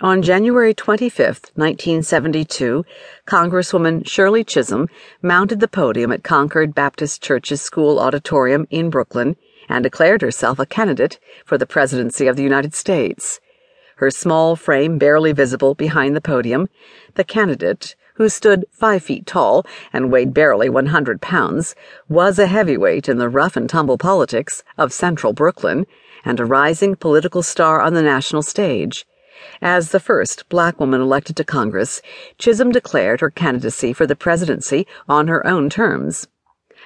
On January 25, 1972, Congresswoman Shirley Chisholm mounted the podium at Concord Baptist Church's school auditorium in Brooklyn and declared herself a candidate for the presidency of the United States. Her small frame barely visible behind the podium, the candidate, who stood five feet tall and weighed barely 100 pounds, was a heavyweight in the rough and tumble politics of central Brooklyn and a rising political star on the national stage. As the first black woman elected to Congress, Chisholm declared her candidacy for the presidency on her own terms.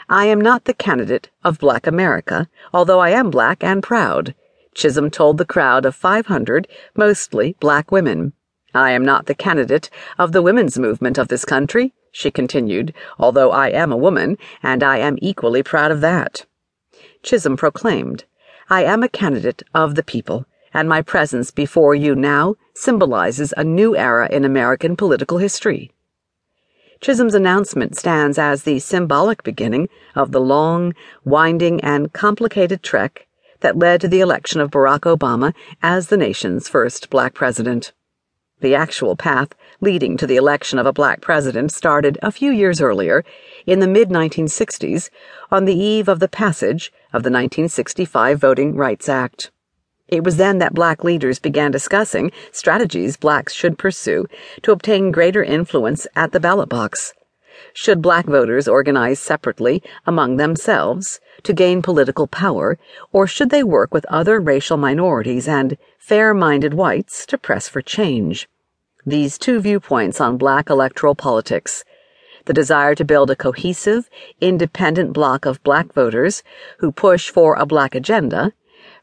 I am not the candidate of Black America, although I am black and proud, Chisholm told the crowd of 500, mostly black women. I am not the candidate of the women's movement of this country, she continued, although I am a woman, and I am equally proud of that. Chisholm proclaimed, I am a candidate of the people and my presence before you now symbolizes a new era in American political history. Chisholm's announcement stands as the symbolic beginning of the long, winding, and complicated trek that led to the election of Barack Obama as the nation's first black president. The actual path leading to the election of a black president started a few years earlier, in the mid 1960s, on the eve of the passage of the 1965 Voting Rights Act. It was then that black leaders began discussing strategies blacks should pursue to obtain greater influence at the ballot box. Should black voters organize separately among themselves to gain political power, or should they work with other racial minorities and fair minded whites to press for change? These two viewpoints on black electoral politics the desire to build a cohesive, independent bloc of black voters who push for a black agenda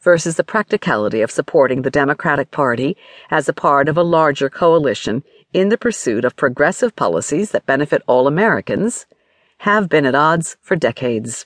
versus the practicality of supporting the Democratic Party as a part of a larger coalition in the pursuit of progressive policies that benefit all Americans, have been at odds for decades.